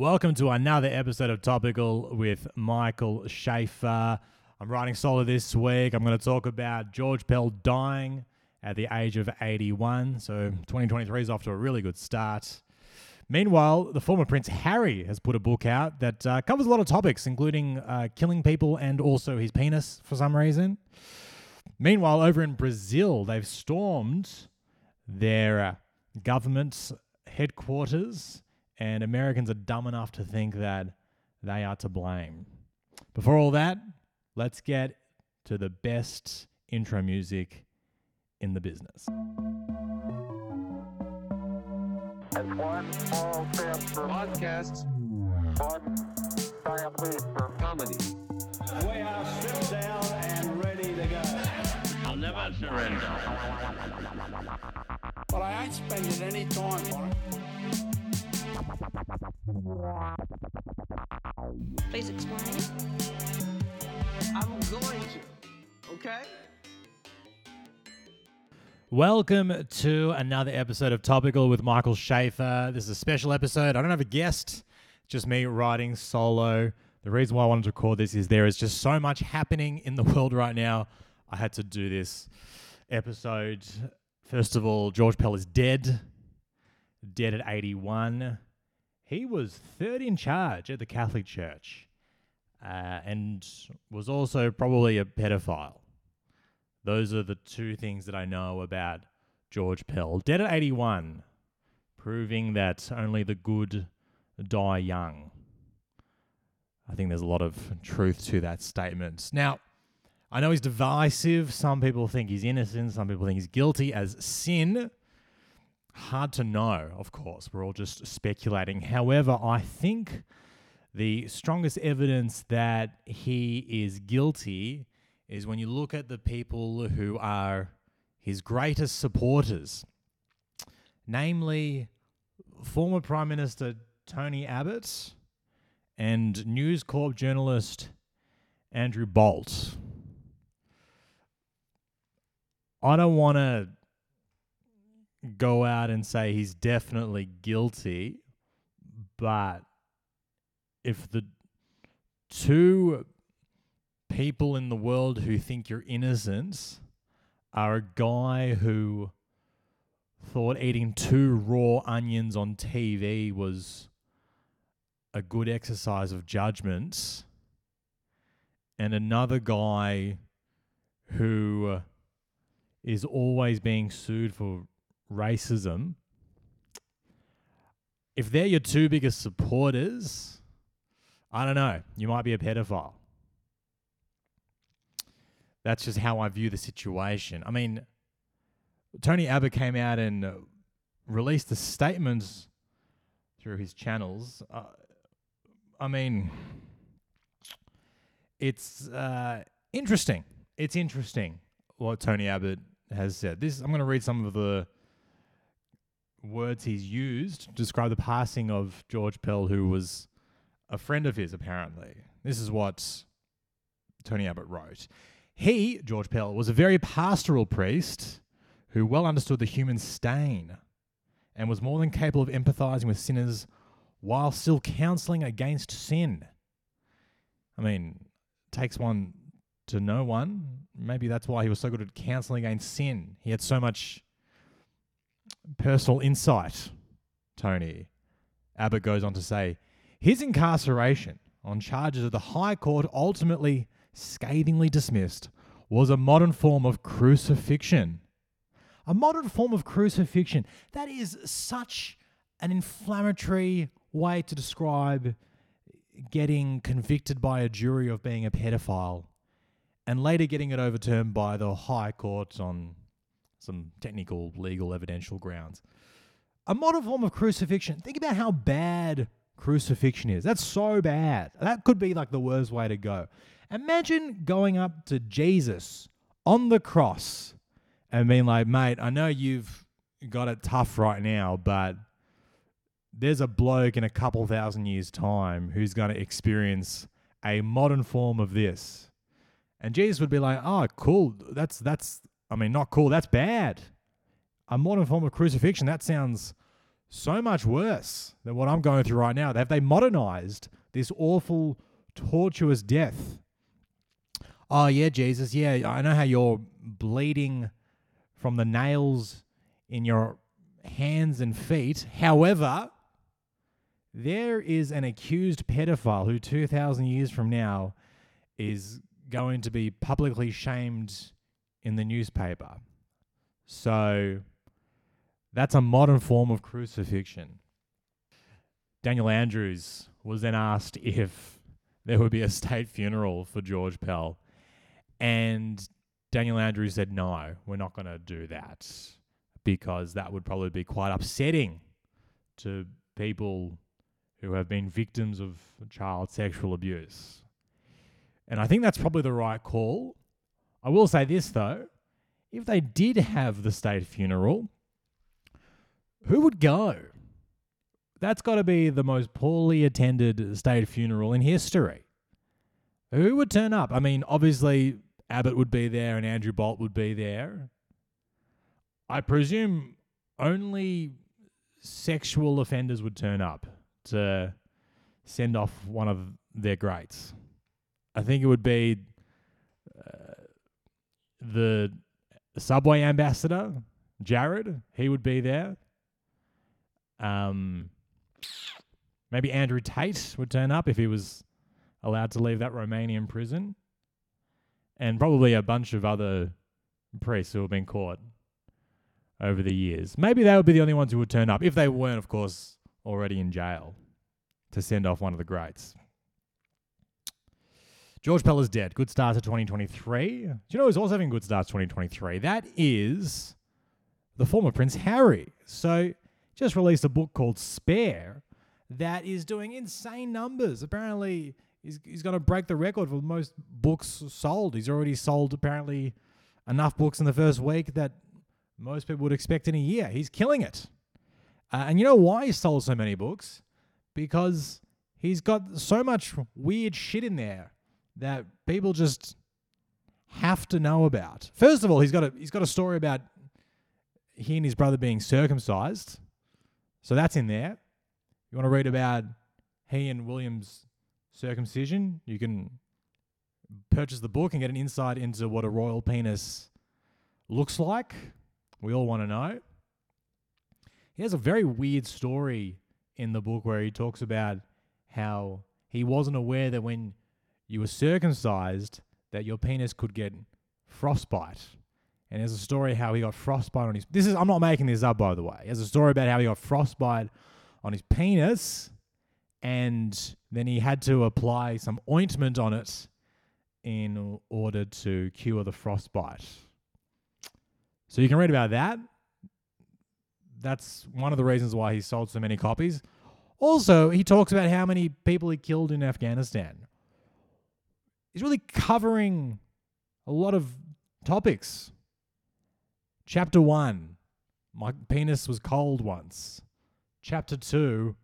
Welcome to another episode of Topical with Michael Shafar. I'm writing solo this week. I'm going to talk about George Pell dying at the age of 81. So 2023 is off to a really good start. Meanwhile, the former Prince Harry has put a book out that uh, covers a lot of topics, including uh, killing people and also his penis for some reason. Meanwhile, over in Brazil, they've stormed their uh, government's headquarters, and Americans are dumb enough to think that they are to blame. Before all that, let's get to the best intro music in the business. It's one small step for podcasts, one giant leap for comedy. We are stripped down and ready to go. I'll never surrender. But I ain't spending any time on it. Please explain. I'm going to. Okay? Welcome to another episode of Topical with Michael Shafar. This is a special episode. I don't have a guest, just me writing solo. The reason why I wanted to record this is there is just so much happening in the world right now. I had to do this episode. First of all, George Pell is dead, dead at 81. He was third in charge at the Catholic Church uh, and was also probably a pedophile. Those are the two things that I know about George Pell. Dead at 81, proving that only the good die young. I think there's a lot of truth to that statement. Now, I know he's divisive. Some people think he's innocent, some people think he's guilty as sin. Hard to know, of course. We're all just speculating. However, I think the strongest evidence that he is guilty is when you look at the people who are his greatest supporters, namely former Prime Minister Tony Abbott and News Corp journalist Andrew Bolt. I don't want to go out and say he's definitely guilty, but if the two people in the world who think you're innocent are a guy who thought eating two raw onions on TV was a good exercise of judgment, and another guy who is always being sued for racism. If they're your two biggest supporters, I don't know, you might be a pedophile. That's just how I view the situation. I mean, Tony Abbott came out and released a statement through his channels. Uh, I mean, it's uh, interesting. It's interesting what Tony Abbott has said. This I'm going to read some of the words he's used describe the passing of George Pell, who was a friend of his, apparently. This is what Tony Abbott wrote. He, George Pell, was a very pastoral priest who well understood the human stain and was more than capable of empathizing with sinners while still counseling against sin. I mean, takes one to know one. Maybe that's why he was so good at counseling against sin. He had so much personal insight, Tony. Abbott goes on to say his incarceration on charges of the High Court ultimately scathingly dismissed was a modern form of crucifixion. A modern form of crucifixion. That is such an inflammatory way to describe getting convicted by a jury of being a pedophile and later getting it overturned by the High Court on some technical, legal, evidential grounds. A modern form of crucifixion. Think about how bad crucifixion is. That's so bad. That could be like the worst way to go. Imagine going up to Jesus on the cross and being like, mate, I know you've got it tough right now, but there's a bloke in a couple thousand years' time who's going to experience a modern form of this. And Jesus would be like, oh, cool. That's, that's, I mean, not cool. That's bad. A modern form of crucifixion. That sounds so much worse than what I'm going through right now. Have they modernized this awful, tortuous death? Oh, yeah, Jesus. Yeah, I know how you're bleeding from the nails in your hands and feet. However, there is an accused pedophile who 2,000 years from now is going to be publicly shamed in the newspaper. So that's a modern form of crucifixion. Daniel Andrews was then asked if there would be a state funeral for George Pell. And Daniel Andrews said, no, we're not going to do that because that would probably be quite upsetting to people who have been victims of child sexual abuse. And I think that's probably the right call. I will say this though if they did have the state funeral, who would go? That's got to be the most poorly attended state funeral in history. Who would turn up? I mean, obviously, Abbott would be there and Andrew Bolt would be there. I presume only sexual offenders would turn up to send off one of their greats. I think it would be the Subway ambassador, Jared. He would be there. Um, maybe Andrew Tate would turn up if he was allowed to leave that Romanian prison. And probably a bunch of other priests who have been caught over the years. Maybe they would be the only ones who would turn up, if they weren't, of course, already in jail to send off one of the greats. George Pell is dead. Good start to 2023. Do you know who's also having good starts 2023? That is the former Prince Harry. So, just released a book called Spare that is doing insane numbers. Apparently, he's, he's going to break the record for most books sold. He's already sold, apparently, enough books in the first week that most people would expect in a year. He's killing it. Uh, and you know why he sold so many books? Because he's got so much weird shit in there that people just have to know about. First of all, he's got a he's got a story about he and his brother being circumcised. So that's in there. You want to read about he and William's circumcision? You can purchase the book and get an insight into what a royal penis looks like. We all want to know. He has a very weird story in the book where he talks about how he wasn't aware that when you were circumcised that your penis could get frostbite. And there's a story how he got frostbite on his. This is I'm not making this up by the way. There's a story about how he got frostbite on his penis, and then he had to apply some ointment on it in order to cure the frostbite. So you can read about that. That's one of the reasons why he sold so many copies. Also, he talks about how many people he killed in Afghanistan he's really covering a lot of topics. Chapter one, my penis was cold once. Chapter two,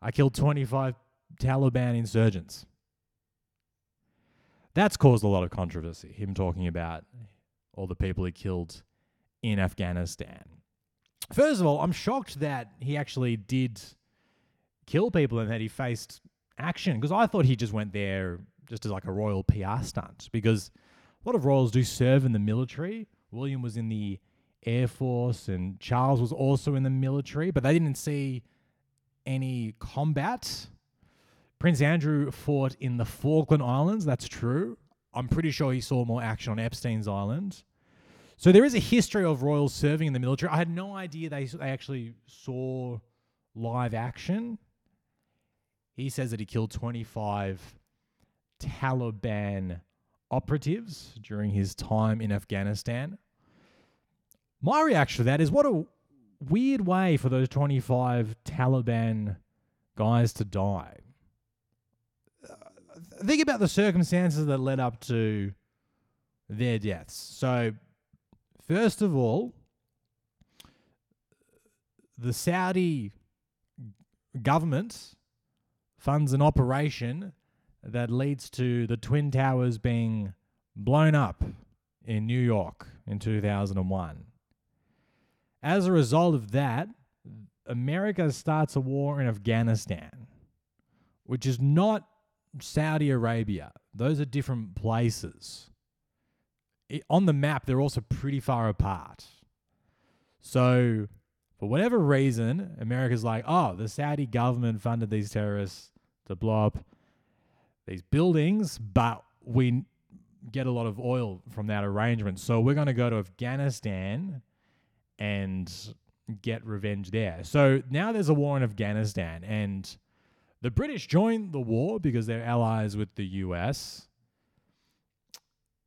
I killed 25 Taliban insurgents. That's caused a lot of controversy, him talking about all the people he killed in Afghanistan. First of all, I'm shocked that he actually did kill people and that he faced action because I thought he just went there just as like a royal PR stunt because a lot of royals do serve in the military. William was in the Air Force and Charles was also in the military, but they didn't see any combat. Prince Andrew fought in the Falkland Islands, that's true. I'm pretty sure he saw more action on Epstein's Island. So there is a history of royals serving in the military. I had no idea they, they actually saw live action. He says that he killed 25 Taliban operatives during his time in Afghanistan. My reaction to that is what a weird way for those 25 Taliban guys to die. Think about the circumstances that led up to their deaths. So, first of all, the Saudi government funds an operation that leads to the Twin Towers being blown up in New York in 2001. As a result of that, America starts a war in Afghanistan, which is not Saudi Arabia. Those are different places. I on the map, they're also pretty far apart. So, for whatever reason, America's like, oh, the Saudi government funded these terrorists to blow up these buildings, but we get a lot of oil from that arrangement. So we're going to go to Afghanistan and get revenge there. So now there's a war in Afghanistan, and the British joined the war because they're allies with the US.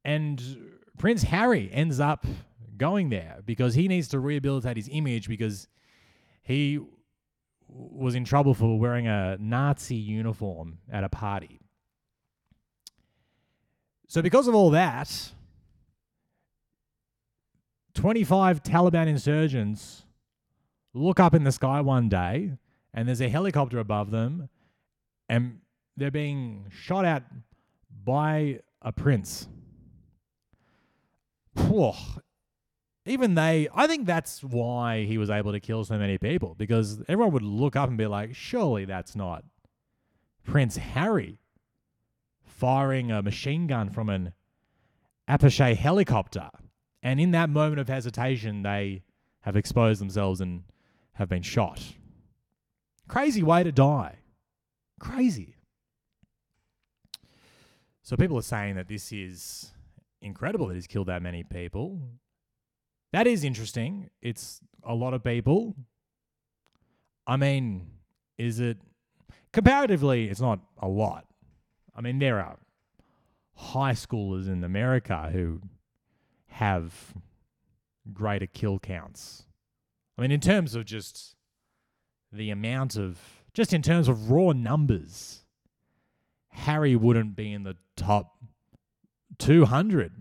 And Prince Harry ends up going there because he needs to rehabilitate his image because he was in trouble for wearing a Nazi uniform at a party. So, because of all that, 25 Taliban insurgents look up in the sky one day and there's a helicopter above them and they're being shot at by a prince. Even they, I think that's why he was able to kill so many people because everyone would look up and be like, surely that's not Prince Harry firing a machine gun from an Apache helicopter. And in that moment of hesitation, they have exposed themselves and have been shot. Crazy way to die. Crazy. So people are saying that this is incredible that he's killed that many people. That is interesting. It's a lot of people. I mean, is it comparatively? It's not a lot. I mean, there are high schoolers in America who have greater kill counts. I mean, in terms of just the amount of, just in terms of raw numbers, Harry wouldn't be in the top 200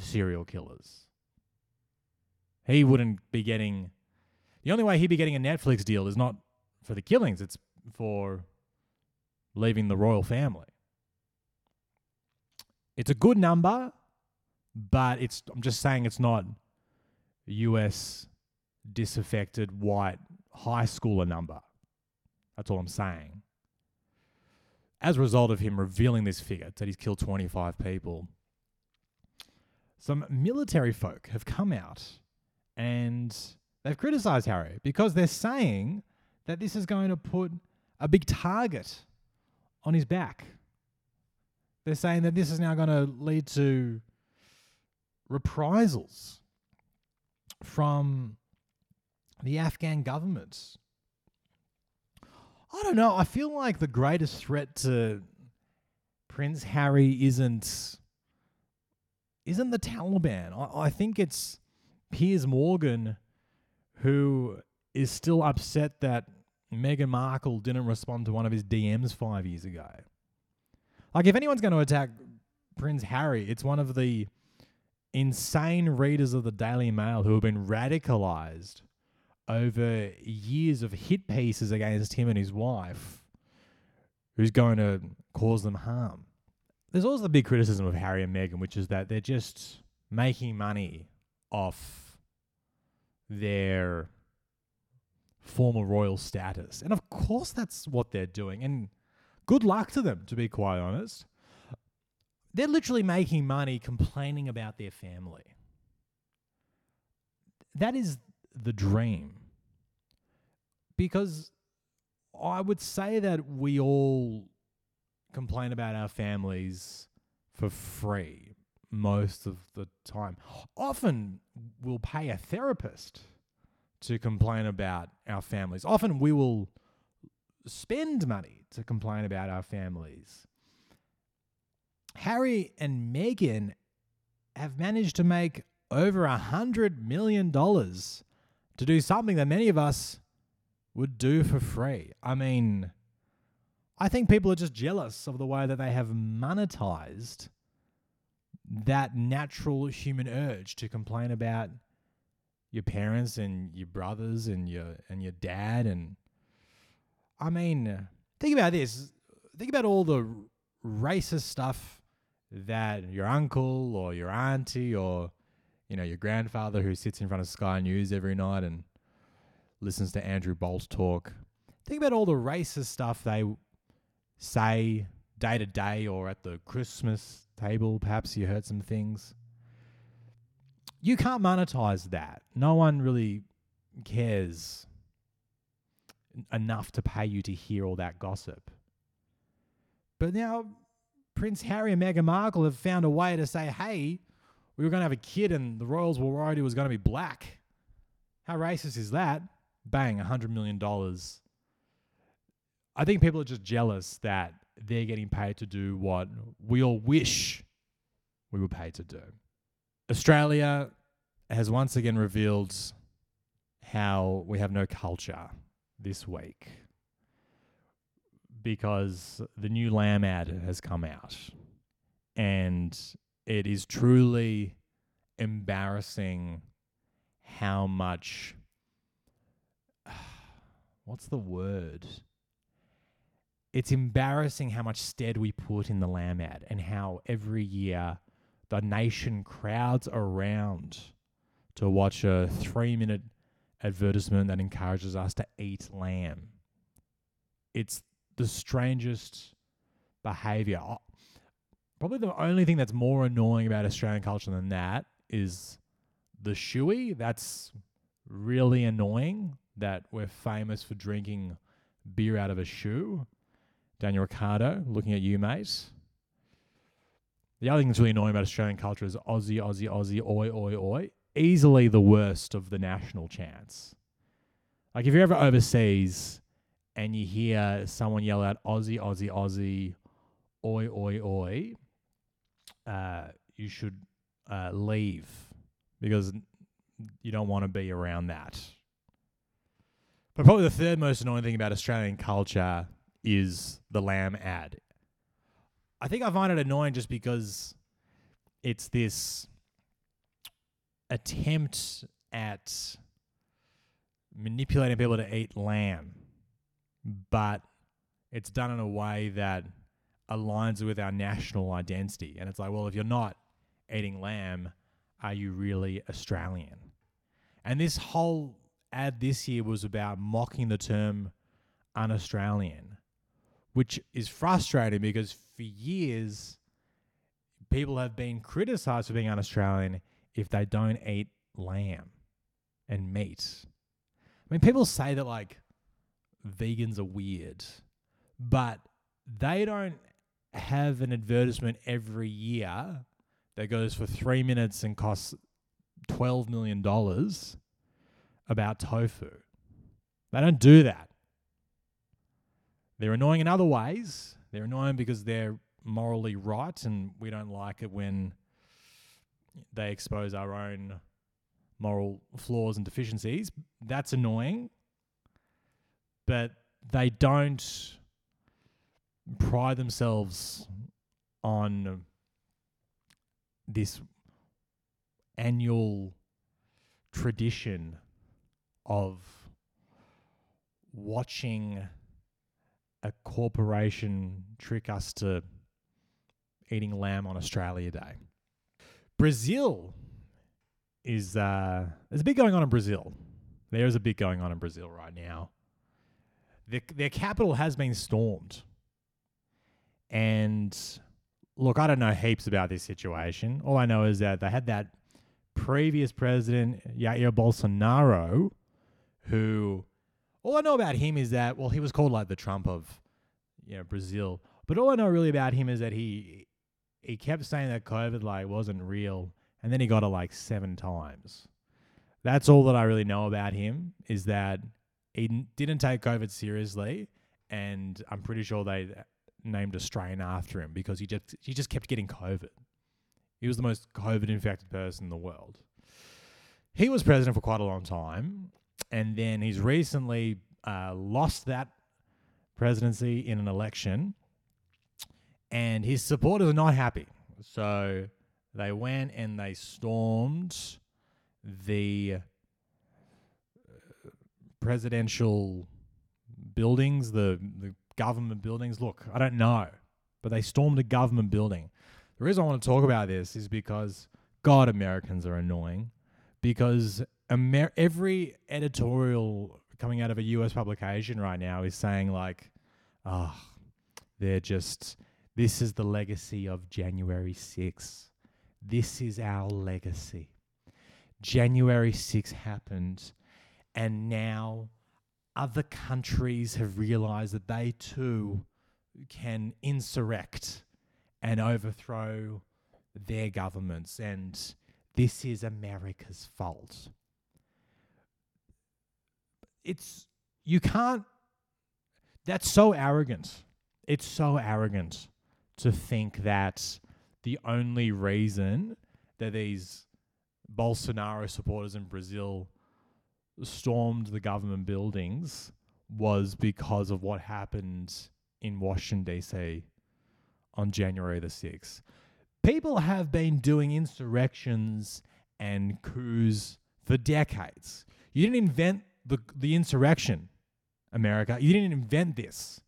serial killers. He wouldn't be getting, the only way he'd be getting a Netflix deal is not for the killings, it's for leaving the royal family. It's a good number, but it's I'm just saying it's not US disaffected white high schooler number. That's all I'm saying. As a result of him revealing this figure that he's killed 25 people, some military folk have come out and they've criticized Harry because they're saying that this is going to put a big target on his back. They're saying that this is now going to lead to reprisals from the Afghan government. I don't know. I feel like the greatest threat to Prince Harry isn't isn't the Taliban. I, I think it's Piers Morgan who is still upset that Meghan Markle didn't respond to one of his DMs five years ago. Like, if anyone's going to attack Prince Harry, it's one of the insane readers of the Daily Mail who have been radicalized over years of hit pieces against him and his wife, who's going to cause them harm. There's also the big criticism of Harry and Meghan, which is that they're just making money off their former royal status. And of course, that's what they're doing. And good luck to them, to be quite honest. They're literally making money complaining about their family. That is the dream. Because I would say that we all complain about our families for free most of the time. Often we'll pay a therapist to complain about our families. Often we will spend money to complain about our families. Harry and Meghan have managed to make over a hundred million dollars to do something that many of us would do for free. I mean, I think people are just jealous of the way that they have monetized that natural human urge to complain about your parents and your brothers and your and your dad and I mean, think about this. Think about all the racist stuff that your uncle or your auntie or you know your grandfather who sits in front of Sky News every night and listens to Andrew Bolt talk. Think about all the racist stuff they say day to day or at the Christmas table. Perhaps you heard some things. You can't monetize that. No one really cares enough to pay you to hear all that gossip. But now Prince Harry and Meghan Markle have found a way to say, hey, we were going to have a kid and the royals were worried he was going to be black. How racist is that? Bang, $100 million. I think people are just jealous that they're getting paid to do what we all wish we were paid to do. Australia has once again revealed how we have no culture this week because the new lamb ad has come out and it is truly embarrassing how much what's the word? It's embarrassing how much stead we put in the lamb ad and how every year the nation crowds around to watch a three minute advertisement that encourages us to eat lamb. It's the strangest behavior. Probably the only thing that's more annoying about Australian culture than that is the shoey. That's really annoying that we're famous for drinking beer out of a shoe. Daniel Ricciardo, looking at you, mate. The other thing that's really annoying about Australian culture is Aussie, Aussie, Aussie, oi, oi, oi. Easily the worst of the national chants. Like if you're ever overseas and you hear someone yell out Aussie, Aussie, Aussie, oi, oi, oi, uh, you should uh, leave because you don't want to be around that. But probably the third most annoying thing about Australian culture is the lamb ad. I think I find it annoying just because it's this attempt at manipulating people to eat lamb, but it's done in a way that aligns with our national identity. And it's like, well, if you're not eating lamb, are you really Australian? And this whole ad this year was about mocking the term un Australian, which is frustrating because for years, people have been criticized for being un Australian if they don't eat lamb and meat. I mean, people say that like vegans are weird, but they don't have an advertisement every year that goes for three minutes and costs $12 million about tofu. They don't do that. They're annoying in other ways. They're annoying because they're morally right, and we don't like it when they expose our own moral flaws and deficiencies. That's annoying. But they don't pride themselves on this annual tradition of watching a corporation trick us to eating lamb on Australia Day. Brazil is uh there's a bit going on in Brazil. There is a bit going on in Brazil right now. The, their capital has been stormed. And look, I don't know heaps about this situation. All I know is that they had that previous president, Jair Bolsonaro, who all I know about him is that well, he was called like the Trump of you know Brazil. But all I know really about him is that he he kept saying that COVID like wasn't real, and then he got it like seven times. That's all that I really know about him is that he didn't take COVID seriously, and I'm pretty sure they named a strain after him because he just he just kept getting COVID. He was the most COVID infected person in the world. He was president for quite a long time, and then he's recently uh, lost that presidency in an election, and his supporters are not happy. So they went and they stormed the uh, presidential buildings, the, the government buildings. Look, I don't know, but they stormed a government building. The reason I want to talk about this is because, God, Americans are annoying. Because Amer- every editorial coming out of a US publication right now is saying like, oh, they're just this is the legacy of January 6th. This is our legacy. January 6th happened, and now other countries have realized that they too can insurrect and overthrow their governments, and this is America's fault. It's you can't. That's so arrogant. It's so arrogant to think that the only reason that these Bolsonaro supporters in Brazil stormed the government buildings was because of what happened in Washington, D.C. on January the 6th. People have been doing insurrections and coups for decades. You didn't invent the, the insurrection, America. You didn't invent this.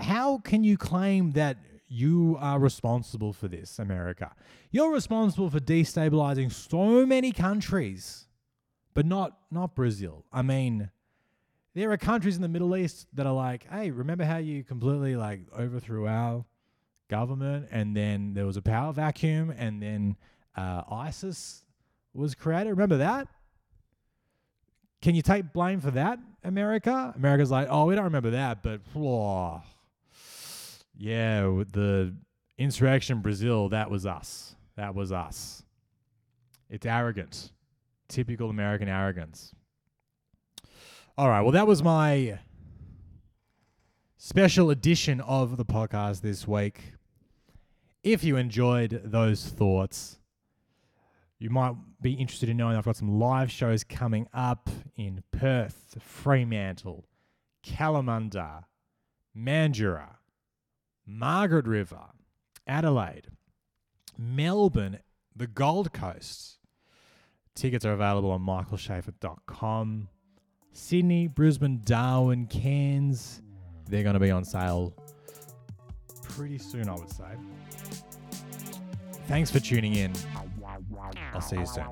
How can you claim that you are responsible for this, America? You're responsible for destabilizing so many countries, but not not Brazil. I mean, there are countries in the Middle East that are like, "Hey, remember how you completely like overthrew our government and then there was a power vacuum and then uh, ISIS was created? Remember that? Can you take blame for that, America? America's like, "Oh, we don't remember that, but oh, yeah, the insurrection in Brazil, that was us. That was us. It's arrogant. Typical American arrogance. All right, well, that was my special edition of the podcast this week. If you enjoyed those thoughts, you might be interested in knowing I've got some live shows coming up in Perth, Fremantle, Kalamunda, Mandurah, Margaret River, Adelaide, Melbourne, the Gold Coast. Tickets are available on michaelshafar.com. Sydney, Brisbane, Darwin, Cairns. They're going to be on sale pretty soon, I would say. Thanks for tuning in. I'll see you soon.